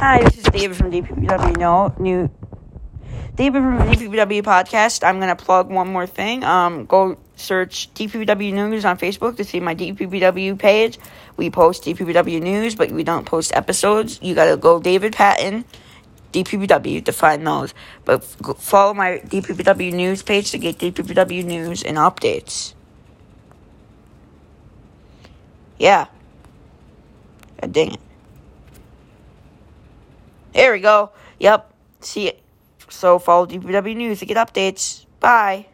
Hi, this is David from DPW No New David from DPW Podcast. I'm gonna plug one more thing. Um, go search DPW News on Facebook to see my DPW page. We post DPW news, but we don't post episodes. You gotta go David Patton, DPW to find those. But f- follow my DPW news page to get DPW news and updates. Yeah. God dang it. There we go. Yep. See it. So follow DPW News to get updates. Bye.